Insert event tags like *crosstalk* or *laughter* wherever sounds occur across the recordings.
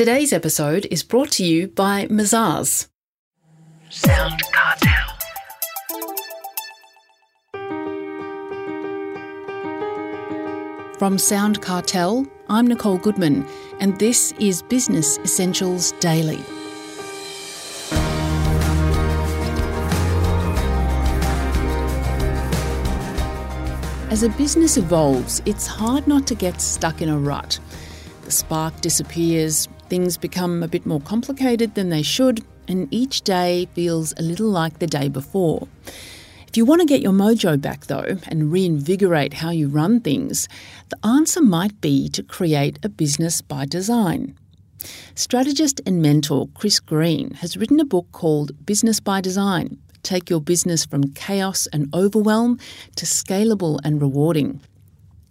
Today's episode is brought to you by Mazars. Sound Cartel. From Sound Cartel, I'm Nicole Goodman, and this is Business Essentials Daily. As a business evolves, it's hard not to get stuck in a rut. The spark disappears, things become a bit more complicated than they should, and each day feels a little like the day before. If you want to get your mojo back, though, and reinvigorate how you run things, the answer might be to create a business by design. Strategist and mentor Chris Green has written a book called Business by Design take your business from chaos and overwhelm to scalable and rewarding.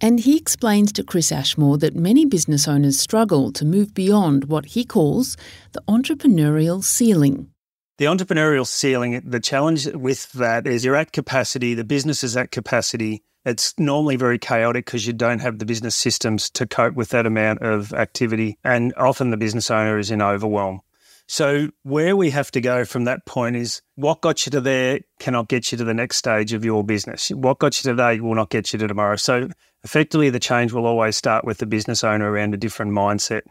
And he explains to Chris Ashmore that many business owners struggle to move beyond what he calls the entrepreneurial ceiling. The entrepreneurial ceiling, the challenge with that is you're at capacity, the business is at capacity. It's normally very chaotic because you don't have the business systems to cope with that amount of activity. And often the business owner is in overwhelm. So, where we have to go from that point is what got you to there cannot get you to the next stage of your business. What got you today will not get you to tomorrow. So, effectively, the change will always start with the business owner around a different mindset.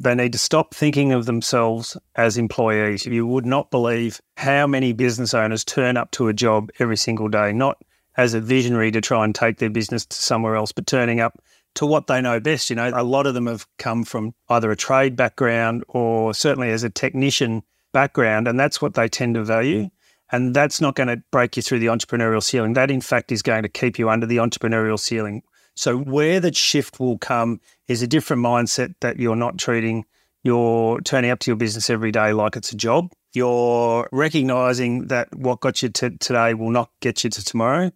They need to stop thinking of themselves as employees. You would not believe how many business owners turn up to a job every single day, not as a visionary to try and take their business to somewhere else, but turning up to what they know best. You know, a lot of them have come from either a trade background or certainly as a technician background, and that's what they tend to value. And that's not going to break you through the entrepreneurial ceiling. That, in fact, is going to keep you under the entrepreneurial ceiling. So, where the shift will come is a different mindset that you're not treating, you're turning up to your business every day like it's a job. You're recognizing that what got you to today will not get you to tomorrow.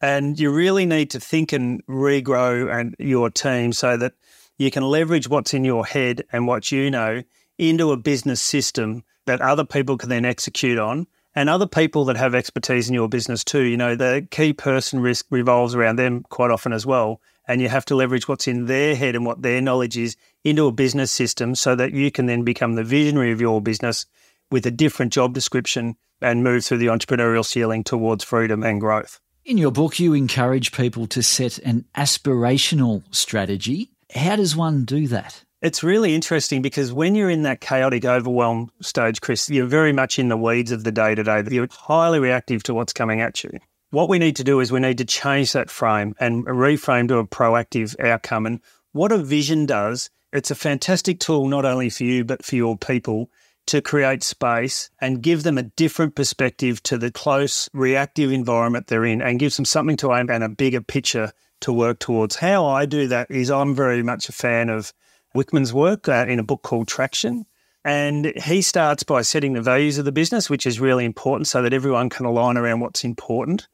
And you really need to think and regrow and your team so that you can leverage what's in your head and what you know into a business system that other people can then execute on and other people that have expertise in your business too. You know, the key person risk revolves around them quite often as well. And you have to leverage what's in their head and what their knowledge is into a business system so that you can then become the visionary of your business with a different job description and move through the entrepreneurial ceiling towards freedom and growth. In your book, you encourage people to set an aspirational strategy. How does one do that? It's really interesting because when you're in that chaotic overwhelm stage, Chris, you're very much in the weeds of the day to day. You're highly reactive to what's coming at you. What we need to do is we need to change that frame and reframe to a proactive outcome. And what a vision does, it's a fantastic tool not only for you, but for your people to create space and give them a different perspective to the close reactive environment they're in and gives them something to aim and a bigger picture to work towards. How I do that is I'm very much a fan of Wickman's work uh, in a book called Traction. And he starts by setting the values of the business, which is really important so that everyone can align around what's important,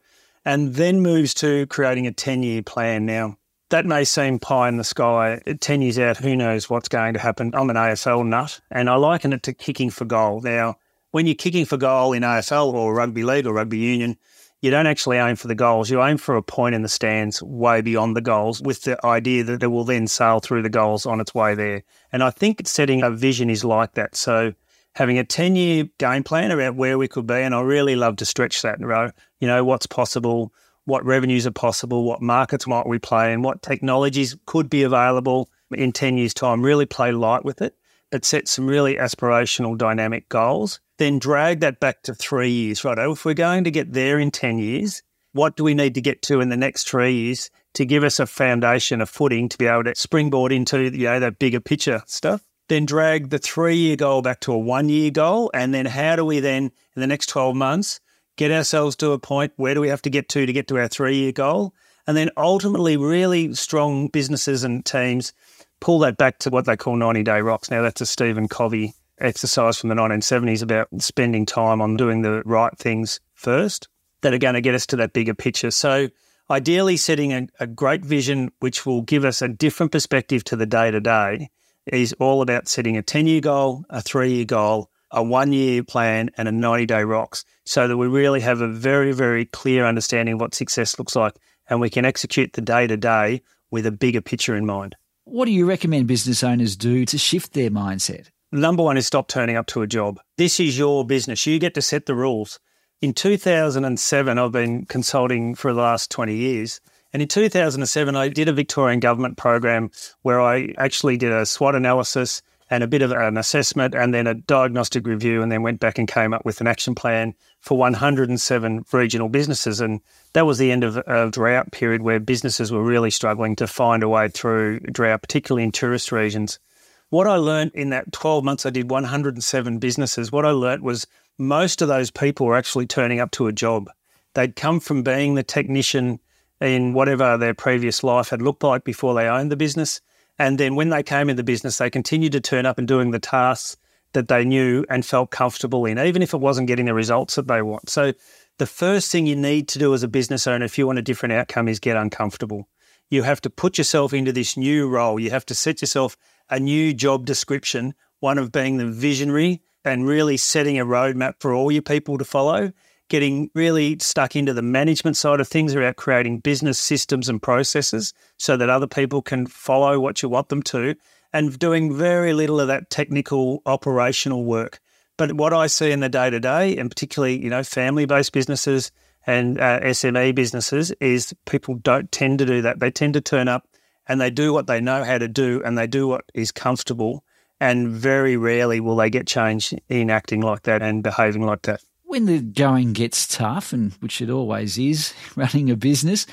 and then moves to creating a 10 year plan. Now, that may seem pie in the sky. 10 years out, who knows what's going to happen? I'm an AFL nut and I liken it to kicking for goal. Now, when you're kicking for goal in AFL or rugby league or rugby union, you don't actually aim for the goals. You aim for a point in the stands way beyond the goals with the idea that it will then sail through the goals on its way there. And I think setting a vision is like that. So having a 10 year game plan about where we could be, and I really love to stretch that, row. you know, what's possible, what revenues are possible, what markets might we play in, what technologies could be available in 10 years' time. Really play light with it, but set some really aspirational, dynamic goals. Then drag that back to three years, right? If we're going to get there in 10 years, what do we need to get to in the next three years to give us a foundation, a footing to be able to springboard into you know, that bigger picture stuff? Then drag the three year goal back to a one year goal. And then how do we then, in the next 12 months, get ourselves to a point where do we have to get to to get to our three year goal? And then ultimately, really strong businesses and teams pull that back to what they call 90 day rocks. Now, that's a Stephen Covey exercise from the 1970s about spending time on doing the right things first that are going to get us to that bigger picture. So, ideally, setting a, a great vision which will give us a different perspective to the day to day is all about setting a 10 year goal, a three year goal, a one year plan and a 90 day rocks so that we really have a very, very clear understanding of what success looks like and we can execute the day to day with a bigger picture in mind. What do you recommend business owners do to shift their mindset? Number one is stop turning up to a job. This is your business. You get to set the rules. In 2007, I've been consulting for the last 20 years. And in 2007, I did a Victorian government program where I actually did a SWOT analysis and a bit of an assessment and then a diagnostic review and then went back and came up with an action plan for 107 regional businesses. And that was the end of a drought period where businesses were really struggling to find a way through drought, particularly in tourist regions. What I learned in that 12 months, I did 107 businesses. What I learned was most of those people were actually turning up to a job. They'd come from being the technician in whatever their previous life had looked like before they owned the business. And then when they came in the business, they continued to turn up and doing the tasks that they knew and felt comfortable in, even if it wasn't getting the results that they want. So the first thing you need to do as a business owner, if you want a different outcome, is get uncomfortable. You have to put yourself into this new role. You have to set yourself a new job description, one of being the visionary and really setting a roadmap for all your people to follow getting really stuck into the management side of things about creating business systems and processes so that other people can follow what you want them to and doing very little of that technical operational work. But what I see in the day to day, and particularly, you know, family based businesses and uh, SME businesses, is people don't tend to do that. They tend to turn up and they do what they know how to do and they do what is comfortable. And very rarely will they get change in acting like that and behaving like that when the going gets tough, and which it always is *laughs* running a business,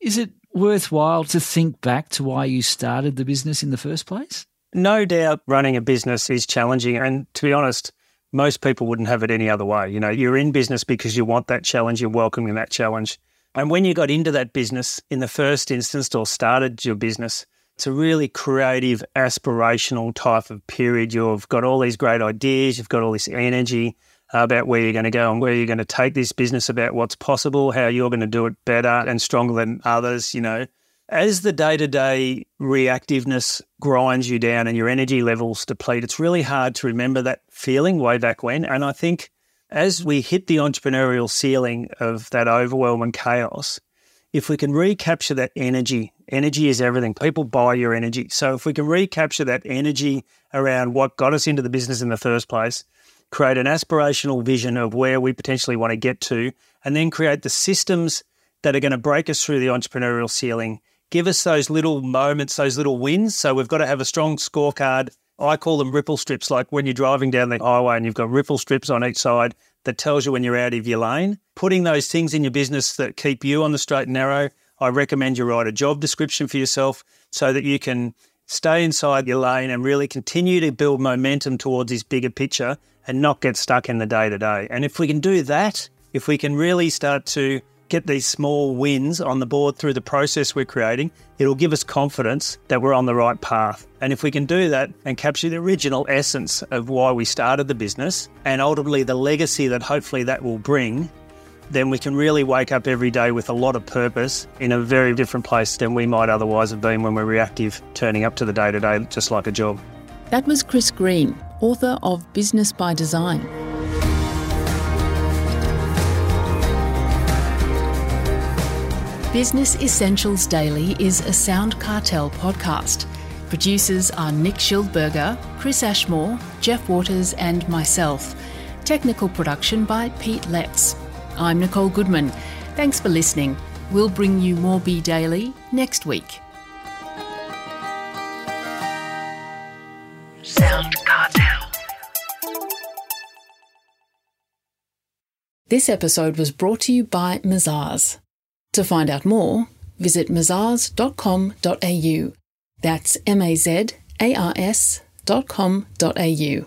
is it worthwhile to think back to why you started the business in the first place? No doubt running a business is challenging. And to be honest, most people wouldn't have it any other way. You know, you're in business because you want that challenge, you're welcoming that challenge. And when you got into that business in the first instance or started your business, it's a really creative, aspirational type of period. You've got all these great ideas, you've got all this energy, about where you're going to go and where you're going to take this business, about what's possible, how you're going to do it better and stronger than others, you know. As the day to day reactiveness grinds you down and your energy levels deplete, it's really hard to remember that feeling way back when. And I think as we hit the entrepreneurial ceiling of that overwhelm and chaos, if we can recapture that energy, energy is everything. People buy your energy. So if we can recapture that energy around what got us into the business in the first place, create an aspirational vision of where we potentially want to get to, and then create the systems that are going to break us through the entrepreneurial ceiling. Give us those little moments, those little wins. So we've got to have a strong scorecard. I call them ripple strips, like when you're driving down the highway and you've got ripple strips on each side that tells you when you're out of your lane. Putting those things in your business that keep you on the straight and narrow, I recommend you write a job description for yourself so that you can stay inside your lane and really continue to build momentum towards this bigger picture and not get stuck in the day to day. And if we can do that, if we can really start to get these small wins on the board through the process we're creating, it'll give us confidence that we're on the right path. And if we can do that and capture the original essence of why we started the business and ultimately the legacy that hopefully that will bring, then we can really wake up every day with a lot of purpose in a very different place than we might otherwise have been when we're reactive, turning up to the day to day just like a job. That was Chris Green, author of Business by Design. Business Essentials Daily is a Sound Cartel podcast. Producers are Nick Schildberger, Chris Ashmore, Jeff Waters, and myself. Technical production by Pete Letts. I'm Nicole Goodman. Thanks for listening. We'll bring you more Be Daily next week. Sound Cartel. This episode was brought to you by Mazars. To find out more, visit mazars.com.au. That's M A Z A R S dot com dot au.